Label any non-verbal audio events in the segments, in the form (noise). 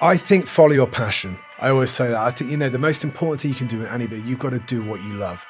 I think follow your passion. I always say that. I think, you know, the most important thing you can do in any bit, you've got to do what you love.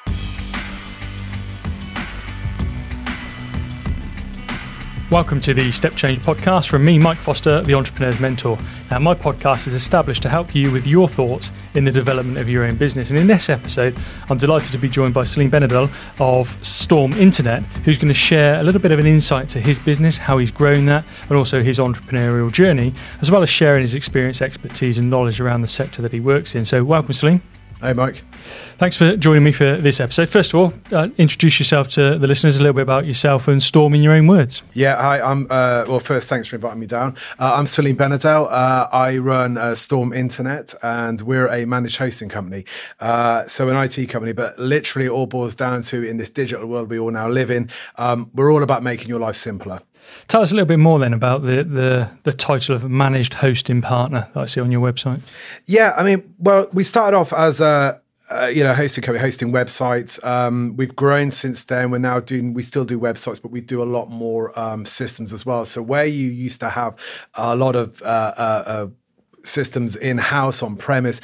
Welcome to the Step Change podcast from me, Mike Foster, the Entrepreneur's Mentor. Now, my podcast is established to help you with your thoughts in the development of your own business. And in this episode, I'm delighted to be joined by Salim Benadel of Storm Internet, who's going to share a little bit of an insight to his business, how he's grown that, and also his entrepreneurial journey, as well as sharing his experience, expertise, and knowledge around the sector that he works in. So, welcome, Salim. Hey, Mike. Thanks for joining me for this episode. First of all, uh, introduce yourself to the listeners a little bit about yourself and Storm in your own words. Yeah, hi. I'm uh, well. First, thanks for inviting me down. Uh, I'm Salim Benadel. Uh, I run uh, Storm Internet, and we're a managed hosting company. Uh, so an IT company, but literally it all boils down to in this digital world we all now live in. Um, we're all about making your life simpler. Tell us a little bit more then about the, the, the title of managed hosting partner that I see on your website. Yeah, I mean, well, we started off as a uh, you know, hosting company, hosting websites. Um, we've grown since then. We're now doing, we still do websites, but we do a lot more um, systems as well. So where you used to have a lot of uh, uh, uh systems in house on premise,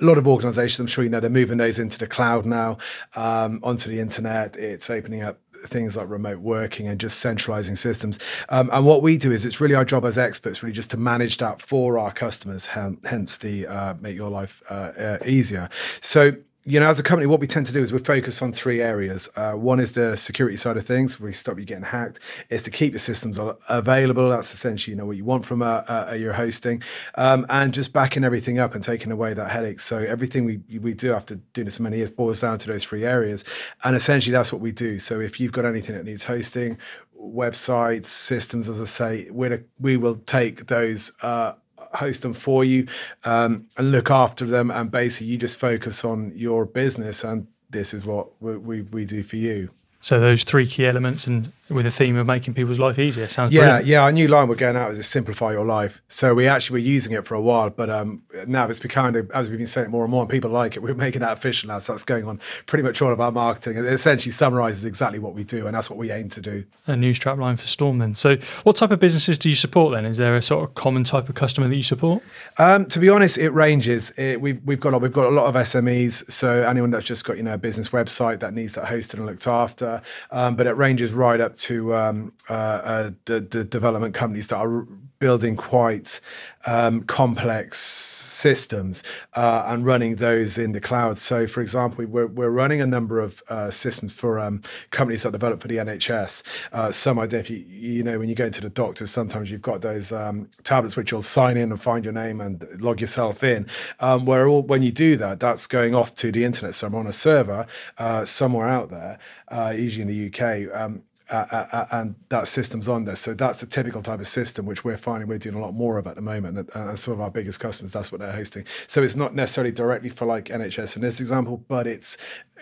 a lot of organizations, I'm sure you know, they're moving those into the cloud now, um, onto the internet. It's opening up things like remote working and just centralizing systems. Um, and what we do is it's really our job as experts, really just to manage that for our customers, hence the uh, make your life uh, uh, easier. So you know, as a company, what we tend to do is we focus on three areas. Uh, one is the security side of things. We stop you getting hacked. Is to keep the systems available. That's essentially, you know, what you want from a, a, a your hosting, um, and just backing everything up and taking away that headache. So everything we we do after doing this for many years boils down to those three areas, and essentially that's what we do. So if you've got anything that needs hosting, websites, systems, as I say, we we will take those. Uh, host them for you um, and look after them. And basically, you just focus on your business, and this is what we, we, we do for you. So those three key elements, and with a theme of making people's life easier, sounds yeah, brilliant. yeah. Our new line we're going out is simplify your life. So we actually were using it for a while, but um, now it's become as we've been saying it more and more, and people like it. We're making that official now, so that's going on pretty much all of our marketing. It essentially summarizes exactly what we do, and that's what we aim to do. A new strapline for Storm, then. So, what type of businesses do you support? Then, is there a sort of common type of customer that you support? Um, to be honest, it ranges. It, we've we've got we've got a lot of SMEs, so anyone that's just got you know a business website that needs that hosted and looked after, um, but it ranges right up to um, uh, uh, development companies that are building quite um, complex systems uh, and running those in the cloud. So, for example, we're, we're running a number of uh, systems for um, companies that develop for the NHS. Uh, some I don't know you, you know, when you go into the doctors, sometimes you've got those um, tablets which you'll sign in and find your name and log yourself in. Um, where all, when you do that, that's going off to the internet somewhere on a server uh, somewhere out there, uh, usually in the UK. Uh, and that system's on there. So that's the typical type of system which we're finding we're doing a lot more of at the moment. And, and some of our biggest customers, that's what they're hosting. So it's not necessarily directly for like NHS in this example, but it's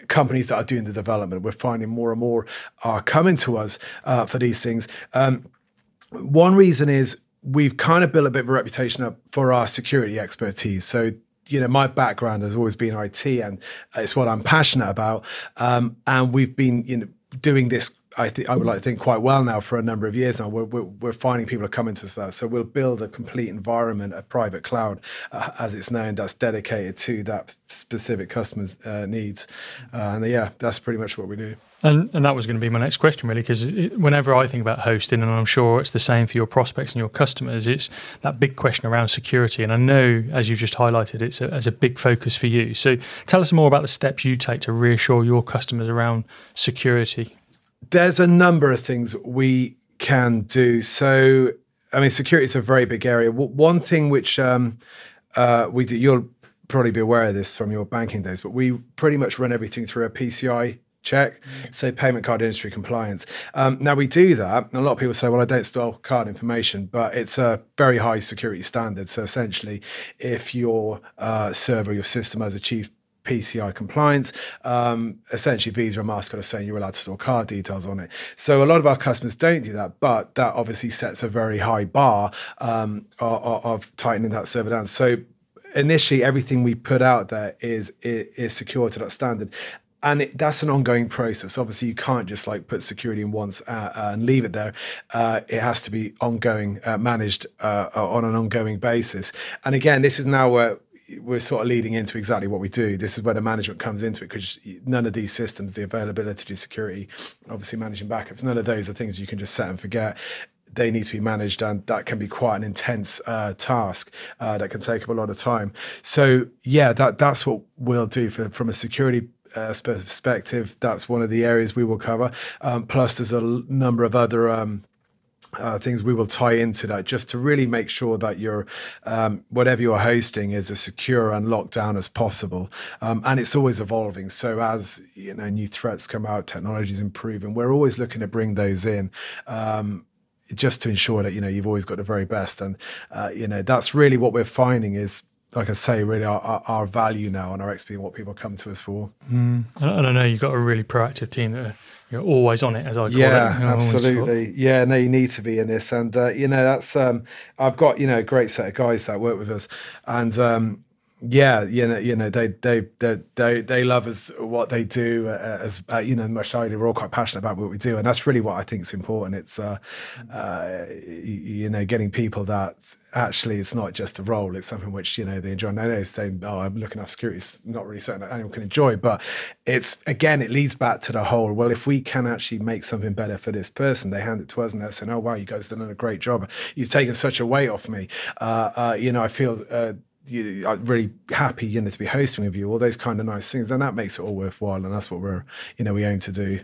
companies that are doing the development. We're finding more and more are coming to us uh, for these things. Um, one reason is we've kind of built a bit of a reputation up for our security expertise. So you know, my background has always been IT, and it's what I'm passionate about. Um, and we've been, you know, doing this I think I would like to think quite well now for a number of years now. We're, we're, we're finding people are coming to us for that. So we'll build a complete environment, a private cloud, uh, as it's known, that's dedicated to that specific customer's uh, needs. Uh, and yeah, that's pretty much what we do. And, and that was going to be my next question, really, because whenever I think about hosting, and I'm sure it's the same for your prospects and your customers, it's that big question around security. And I know, as you've just highlighted, it's a, as a big focus for you. So tell us more about the steps you take to reassure your customers around security there's a number of things we can do. So, I mean, security is a very big area. One thing which um, uh, we do, you'll probably be aware of this from your banking days, but we pretty much run everything through a PCI check, so payment card industry compliance. Um, now we do that, and a lot of people say, "Well, I don't store card information," but it's a very high security standard. So essentially, if your uh, server, your system has achieved PCI compliance. Um, essentially, Visa and MasterCard are saying you're allowed to store card details on it. So a lot of our customers don't do that, but that obviously sets a very high bar um, of, of tightening that server down. So initially, everything we put out there is, is, is secure to that standard and it, that's an ongoing process. Obviously, you can't just like put security in once uh, uh, and leave it there. Uh, it has to be ongoing, uh, managed uh, on an ongoing basis. And again, this is now where we're sort of leading into exactly what we do. This is where the management comes into it because none of these systems, the availability, the security, obviously managing backups, none of those are things you can just set and forget they need to be managed, and that can be quite an intense uh, task uh, that can take up a lot of time. So yeah, that that's what we'll do for, from a security uh, perspective. That's one of the areas we will cover. Um, plus, there's a number of other. Um, uh, things we will tie into that just to really make sure that your um, whatever you're hosting is as secure and locked down as possible um, and it's always evolving so as you know new threats come out technology is improving we're always looking to bring those in um, just to ensure that you know you've always got the very best and uh, you know that's really what we're finding is like I say, really our, our, our, value now and our XP and what people come to us for. Mm. And I know you've got a really proactive team that are you're always on it, as I call yeah, it. Yeah, absolutely. Yeah, no, you need to be in this, and uh, you know that's um, I've got you know a great set of guys that work with us, and um, yeah, you know, you know, they they they they, they love us what they do uh, as uh, you know, much We're all quite passionate about what we do, and that's really what I think is important. It's uh, uh, you know, getting people that actually it's not just a role; it's something which you know they enjoy. I know saying, "Oh, I'm looking after security." It's not really something that anyone can enjoy, but it's again, it leads back to the whole. Well, if we can actually make something better for this person, they hand it to us, and they're saying, "Oh, wow, you guys done a great job. You've taken such a weight off me." Uh, uh, you know, I feel you are really happy you know to be hosting with you all those kind of nice things and that makes it all worthwhile and that's what we're you know we aim to do.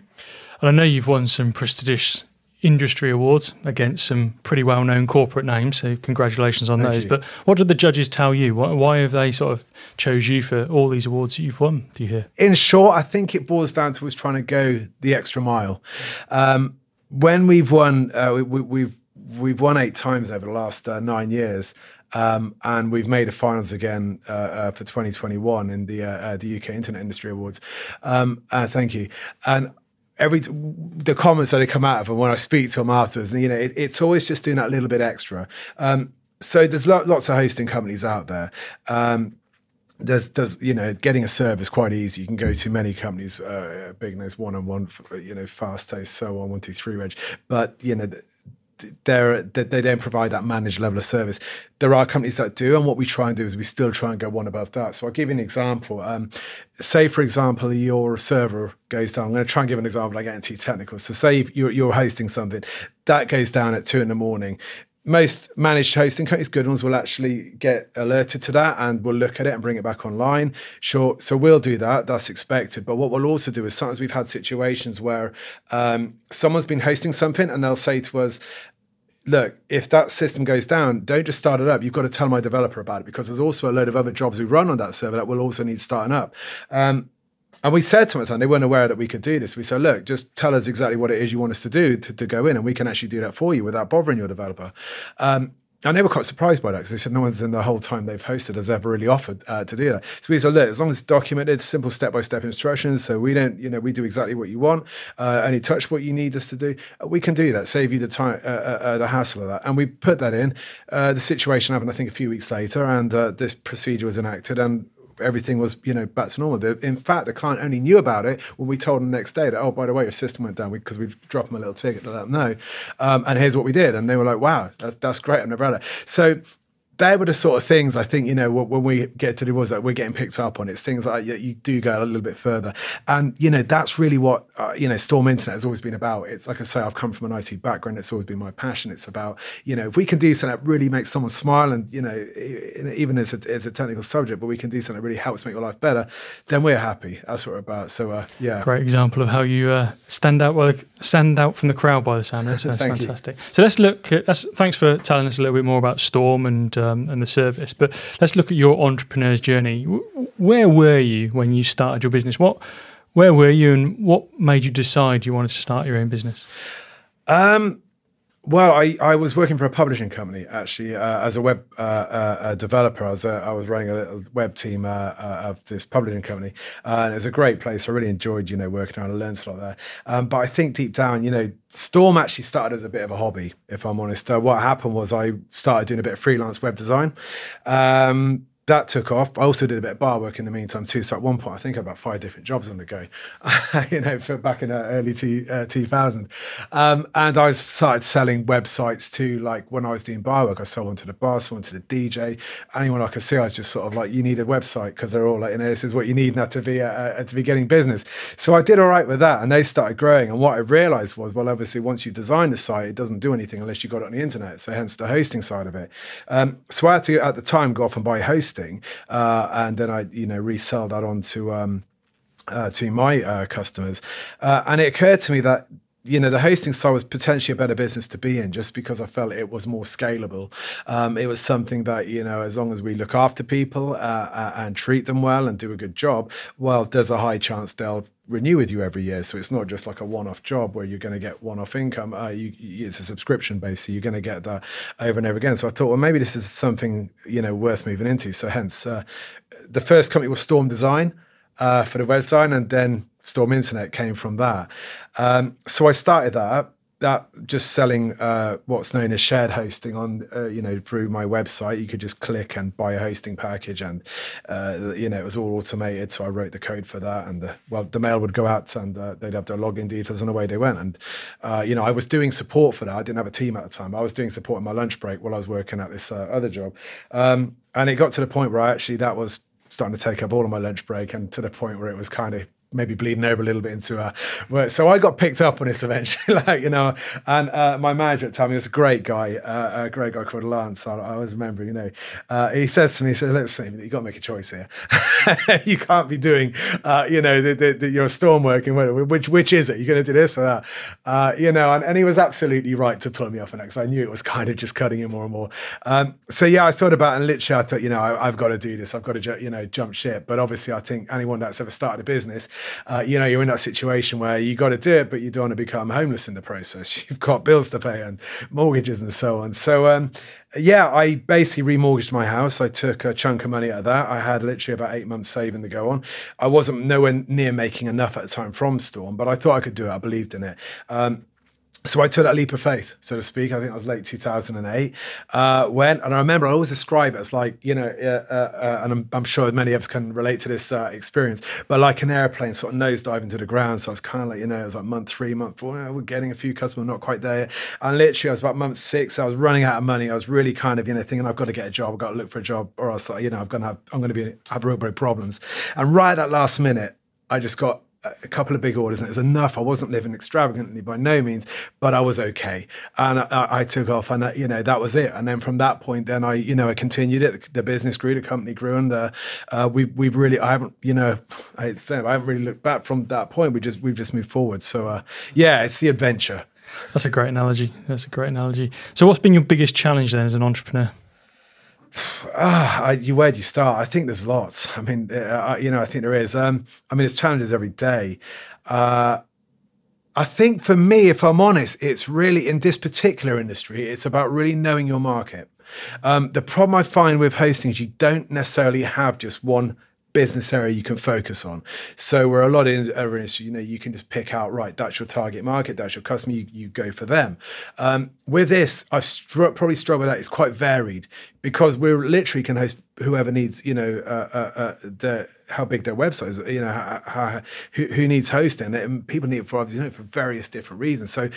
And i know you've won some prestigious industry awards against some pretty well-known corporate names so congratulations on Thank those. you. but what did the judges tell you? Why, why, have they sort of chose you for all these awards that you've won do you hear? In short i think it boils down to us trying to go the extra mile. Um, when we've won uh, we, have we've, we've won eight times over the last uh, nine years um, and we've made a finals again uh, uh, for 2021 in the uh, uh the UK Internet Industry Awards. Um, uh, thank you. And every the comments that they come out of them when I speak to them afterwards, and you know, it, it's always just doing that little bit extra. Um, so there's lo- lots of hosting companies out there. Um, there's, there's, you know, getting a service quite easy. You can go to many companies, uh, big names, one on one, you know, fast so on, one, two, three, reg. But you know, they're, they don't provide that managed level of service. There are companies that do, and what we try and do is we still try and go one above that. So I'll give you an example. Um, say, for example, your server goes down. I'm going to try and give an example. I get into technical. So say you're, you're hosting something that goes down at two in the morning most managed hosting companies, good ones, will actually get alerted to that and we'll look at it and bring it back online. Sure. So we'll do that. That's expected. But what we'll also do is sometimes we've had situations where um, someone's been hosting something and they'll say to us, look, if that system goes down, don't just start it up. You've got to tell my developer about it because there's also a load of other jobs we run on that server that will also need starting up. Um, and we said to them, they weren't aware that we could do this. We said, look, just tell us exactly what it is you want us to do to, to go in, and we can actually do that for you without bothering your developer. Um, and they were quite surprised by that because they said no one's in the whole time they've hosted has ever really offered uh, to do that. So we said, look, as long as it's documented, simple step by step instructions. So we don't, you know, we do exactly what you want, uh, only touch what you need us to do. Uh, we can do that, save you the time, uh, uh, uh the hassle of that. And we put that in. the situation happened, I think, a few weeks later, and this procedure was enacted. And everything was you know back to normal. The, in fact, the client only knew about it when we told them the next day that oh by the way your system went down because we, we, dropped them a little ticket to let them know, um, and here's what we did, and they were like wow that's that's great I've never had it. So they were the sort of things I think you know when we get to the was that we're getting picked up on. It's things like you, you do go a little bit further, and you know that's really what uh, you know Storm Internet has always been about. It's like I say, I've come from an IT background. It's always been my passion. It's about you know if we can do something that really makes someone smile, and you know even as a, as a technical subject, but we can do something that really helps make your life better, then we're happy. That's what we're about. So uh, yeah, great example of how you uh, stand out well, stand out from the crowd by the sound. of That's, that's (laughs) fantastic. You. So let's look. At, that's, thanks for telling us a little bit more about Storm and um, and the service. But let's look at your entrepreneur's journey. Where were you when you started your business? What, where were you, and what made you decide you wanted to start your own business? Um, well, I, I was working for a publishing company actually uh, as a web uh, uh, developer. I was uh, I was running a little web team uh, uh, of this publishing company, and it was a great place. I really enjoyed you know working around. I learned a lot there. Um, but I think deep down, you know, Storm actually started as a bit of a hobby. If I'm honest, what happened was I started doing a bit of freelance web design. Um, that took off. I also did a bit of bar work in the meantime too. So at one point, I think I had about five different jobs on the go, (laughs) you know, for back in the early t- uh, 2000. Um, and I started selling websites too. Like when I was doing bar work, I sold one to the bar, one to the DJ. Anyone I could see, I was just sort of like, you need a website because they're all like, you know, this is what you need now to be uh, uh, to be getting business. So I did all right with that, and they started growing. And what I realized was, well, obviously, once you design the site, it doesn't do anything unless you got it on the internet. So hence the hosting side of it. Um, so I had to at the time go off and buy hosting hosting, uh, and then I you know resell that on to um, uh, to my uh, customers. Uh, and it occurred to me that you know the hosting side was potentially a better business to be in just because I felt it was more scalable. Um, it was something that you know as long as we look after people uh, uh, and treat them well and do a good job, well, there's a high chance they'll renew with you every year. So it's not just like a one-off job where you're going to get one-off income. Uh, you, it's a subscription base, so you're going to get that over and over again. So I thought, well, maybe this is something you know worth moving into. So hence, uh, the first company was Storm Design uh, for the website, and then Storm Internet came from that. Um, so I started that that just selling uh, what's known as shared hosting on uh, you know through my website. You could just click and buy a hosting package and uh, you know it was all automated. So i wrote the code for that and the, well the mail would go out and uh, they'd have their login details and away they went. And uh, you know i was doing support for that. I didn't have a team at the time i was doing support in my lunch break while i was working at this uh, other job. Um, and it got to the point where i actually that was starting to take up all of my lunch break and to the point where it was kind of maybe bleeding over a little bit into uh, work. So I got picked up on this eventually, (laughs) like, you know, and uh, my manager at the time, he was a great guy, uh, a great guy called Lance. I, I always remember, you know, uh, he says to me, he said, listen, you've got to make a choice here. (laughs) you can't be doing, uh, you know, the, the, the, your storm working, which, which is it? You're going to do this or that? Uh, you know, and, and he was absolutely right to pull me off that because I knew it was kind of just cutting it more and more. Um, so yeah, I thought about it and literally I thought, you know, I, have got to do this. I've got to, you know, jump ship. But obviously I think anyone that's ever started a business, uh, you know, you're in that situation where you got to do it, but you don't want to become homeless in the process. (laughs) You've got bills to pay and mortgages and so on. So, um, yeah, I basically remortgaged my house. I took a chunk of money out of that. I had literally about eight months saving to go on. I wasn't nowhere near making enough at the time from Storm, but I thought I could do it. I believed in it. Um, so I took that leap of faith, so to speak. I think it was late 2008. Uh, went and I remember I always describe it as like you know, uh, uh, uh, and I'm, I'm, sure many of us can relate to this uh, experience, but like an airplane sort of nose diving to the ground. So I was kind of like you know, it was like month three, month four. we're getting a few customers, not quite there. And literally, I was about month six. I was running out of money. I was really kind of you know thinking I've got to get a job. I've got to look for a job, or else you know I'm going to have I'm going to be have real big problems. And right at that last minute, I just got a couple of big orders and it was enough. I wasn't living extravagantly by no means, but I was okay. And I, I took off and, uh, you know, that was it. And then from that point, then I, you know, I continued it. The business grew, the company grew. And uh, uh, we, we've really, I haven't, you know, I, I haven't really looked back from that point. We just, we've just moved forward. So uh, yeah, it's the adventure. That's a great analogy. That's a great analogy. So what's been your biggest challenge then as an entrepreneur? Ah, you where do you start? I think there's lots. I mean, uh, you know, I think there is. Um, I mean, it's challenges every day. Uh, I think for me, if I'm honest, it's really in this particular industry, it's about really knowing your market. Um, the problem I find with hosting is you don't necessarily have just one business area you can focus on. So where a lot in areas, you know, you can just pick out, right, that's your target market, that's your customer, you, you go for them. Um, with this, I've str- probably struggled with that. It's quite varied because we literally can host whoever needs, you know, uh, uh, uh, the, how big their website is, you know, how, how, who, who, needs hosting. And people need it for, you know, for various different reasons. So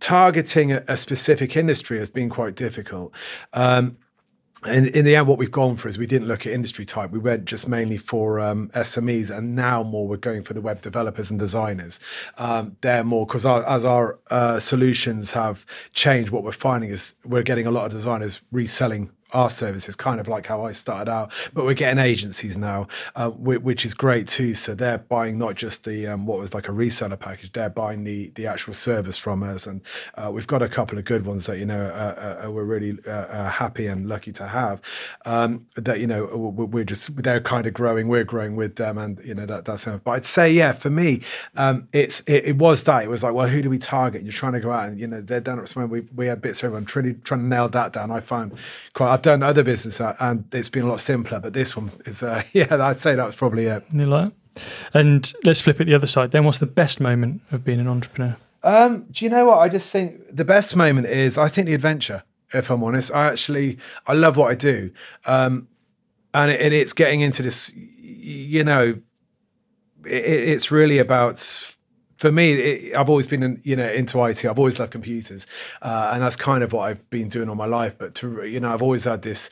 targeting a, a specific industry has been quite difficult. Um, in, in the end, what we've gone for is we didn't look at industry type. We went just mainly for um, SMEs, and now more we're going for the web developers and designers. Um, they're more because as our uh, solutions have changed, what we're finding is we're getting a lot of designers reselling our services, kind of like how I started out. But we're getting agencies now, uh, which is great too. So they're buying not just the um, what was like a reseller package; they're buying the the actual service from us, and uh, we've got a couple of good ones that you know uh, uh, uh we're really uh, happy and lucky to have. Um, that you know we're just they're kind of growing, we're growing with them, and you know that that's. But I'd say yeah, for me, um, it's it, it, was that it was like well, who do we target? You're trying to go out and you know they're down at somewhere we we had bits everyone trying trying to nail that down. I found quite. I've done other business uh, and it's been a lot simpler, but this one is, uh, (laughs) yeah, I'd say that was probably it. You like And let's flip it the other side. Then, what's the best moment of being an entrepreneur? Um, do you know what? I just think the best moment is, I think, the adventure. If I'm honest, I actually I love what I do. Um, and, it, and it's getting into this, you know, it, it's really about for me, it, I've always been, you know, into IT. I've always loved computers, uh, and that's kind of what I've been doing all my life. But to, you know, I've always had this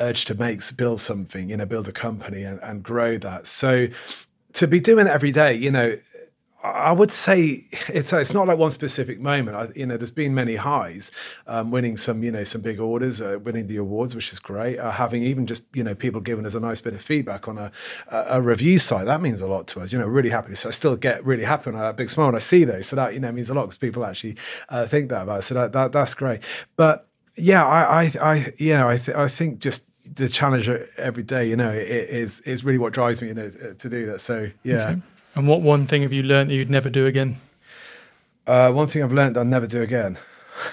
urge to make, build something, you know, build a company and, and grow that. So to be doing it every day, you know, I would say it's it's not like one specific moment. I, you know, there's been many highs, um, winning some you know some big orders, uh, winning the awards, which is great. Uh, having even just you know people giving us a nice bit of feedback on a, a, a review site that means a lot to us. You know, really happy. So I still get really happy and a big smile when I see those. So that you know means a lot because people actually uh, think that about. It. So that, that that's great. But yeah, I I, I I th- I think just the challenge every day, you know, is is really what drives me you know, to do that. So yeah. Okay. And what one thing have you learned that you'd never do again? Uh, one thing I've learned I'll never do again.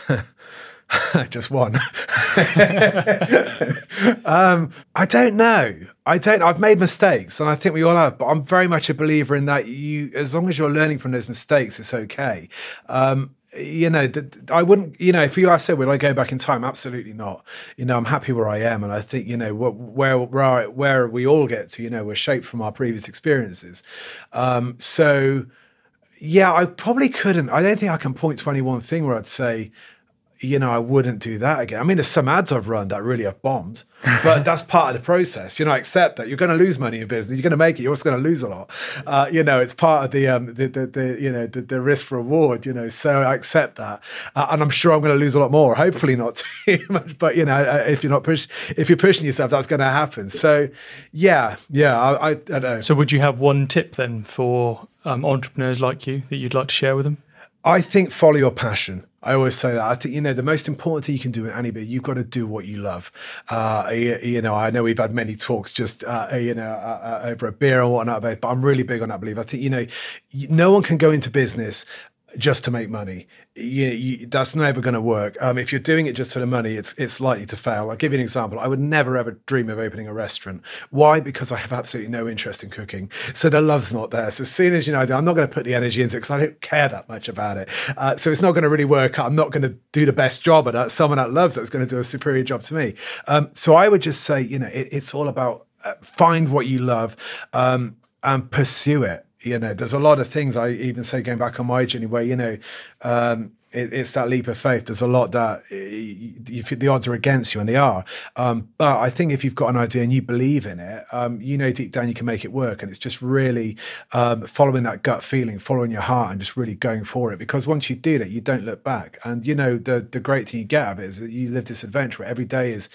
(laughs) Just one. (laughs) um, I don't know. I don't. I've made mistakes, and I think we all have. But I'm very much a believer in that. You, as long as you're learning from those mistakes, it's okay. Um, you know, I wouldn't, you know, if you ask, said, would I go back in time? Absolutely not. You know, I'm happy where I am. And I think, you know, where, where, where we all get to, you know, we're shaped from our previous experiences. Um, so, yeah, I probably couldn't. I don't think I can point to any one thing where I'd say, you know, I wouldn't do that again. I mean, there's some ads I've run that really have bombed, but (laughs) that's part of the process. You know, I accept that you're going to lose money in business. You're going to make it. You're also going to lose a lot. Uh, you know, it's part of the, um, the, the, the you know, the, the, risk reward. You know, so I accept that, uh, and I'm sure I'm going to lose a lot more. Hopefully, not (laughs) too much, but you know, uh, if you're not push, if you're pushing yourself, that's going to happen. So, yeah, yeah, I, I, I don't know. So, would you have one tip then for um, entrepreneurs like you that you'd like to share with them? I think follow your passion. I always say that. I think, you know, the most important thing you can do in any bit, you've got to do what you love. Uh, you, know, I know we've had many talks just, uh, you know, uh, uh over a beer and whatnot, but I'm really big on that belief. I think, you know, no one can go into business just to make money. You, you, that's never going to work. Um, if you're doing it just for the money, it's it's likely to fail. I'll give you an example. I would never ever dream of opening a restaurant. Why? Because I have absolutely no interest in cooking. So the love's not there. So as soon as you know, I'm not going to put the energy into it because I don't care that much about it. Uh, so it's not going to really work. I'm not going to do the best job at that. Someone that loves it is going to do a superior job to me. Um, so I would just say, you know, it, it's all about uh, find what you love um, and pursue it you know, there's a lot of things I even say going back on my journey where, you know, um, it, it's that leap of faith. There's a lot that if the odds are against you, and they are. Um, but I think if you've got an idea and you believe in it, um, you know deep down you can make it work. And it's just really um, following that gut feeling, following your heart, and just really going for it. Because once you do that, you don't look back. And you know the the great thing you get out of it is that you live this adventure every day is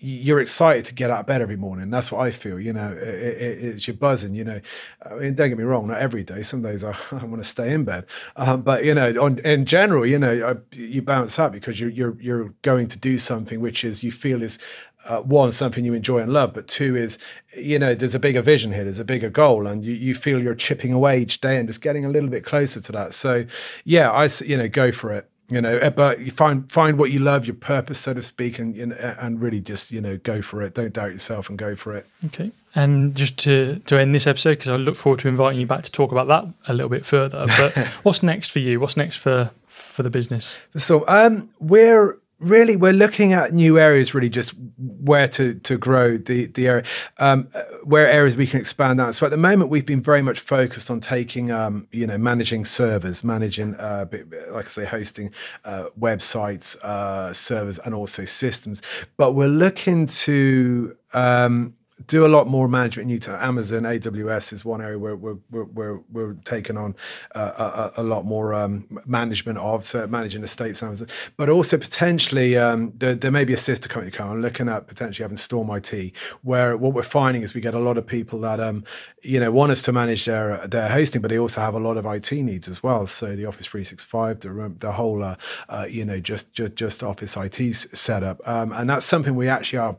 you're excited to get out of bed every morning. That's what I feel. You know, it, it, it's your buzzing. You know, I mean, don't get me wrong. Not every day. Some days I, (laughs) I want to stay in bed. Um, but you know, on, in general, you know, you bounce up because you're you're you're going to do something which is you feel is uh, one something you enjoy and love, but two is you know there's a bigger vision here, there's a bigger goal, and you, you feel you're chipping away each day and just getting a little bit closer to that. So yeah, I you know go for it you know eh, but you find find what you love your purpose so to speak and and really just you know go for it. Don't doubt yourself and go for it. Okay. And just to to end this episode because i look forward to inviting you back to talk about that a little bit further but (laughs) what's next for you? What's next for for the business? So um we're really we're looking at new areas really just where to to grow the the area um, where areas we can expand out so at the moment we've been very much focused on taking um, you know managing servers managing uh, like i say hosting uh, websites uh, servers and also systems. But we're looking to um, do a lot more management new to Amazon, AWS is one area where we're we're we're, taking on uh, a, a, lot more um, management of so managing estates, Amazon, but also potentially um, there, there, may be a sister company coming. I'm looking at potentially having Storm IT, where what we're finding is we get a lot of people that um, you know want us to manage their their hosting, but they also have a lot of IT needs as well. So the Office 365, the the whole uh, uh, you know just, just just Office IT setup, um, and that's something we actually are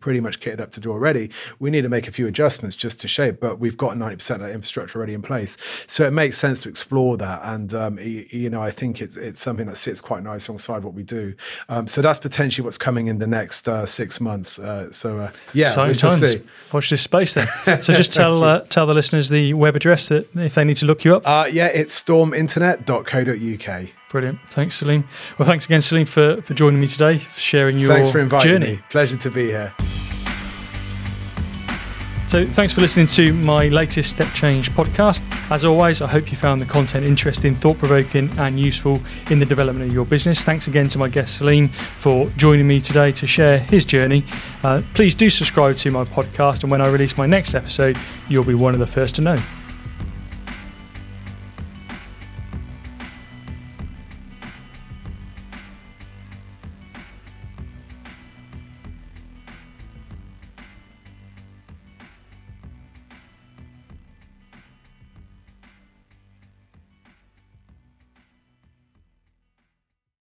pretty much kitted up to do already. We need to make a few adjustments just to shape, but we've got 90% of that infrastructure already in place. So it makes sense to explore that. And, um, you know, I think it's, it's something that sits quite nice alongside what we do. Um, so that's potentially what's coming in the next uh, six months. Uh, so, uh, yeah, we shall see. Watch this space then. (laughs) So just (laughs) tell, uh, tell the listeners the web address that if they need to look you up. Uh, yeah, it's storminternet.co.uk. Brilliant. Thanks, Salim. Well, thanks again, Salim, for, for joining me today, for sharing your Thanks for inviting journey. me. Pleasure to be here. So, thanks for listening to my latest Step Change podcast. As always, I hope you found the content interesting, thought provoking, and useful in the development of your business. Thanks again to my guest Salim for joining me today to share his journey. Uh, please do subscribe to my podcast, and when I release my next episode, you'll be one of the first to know.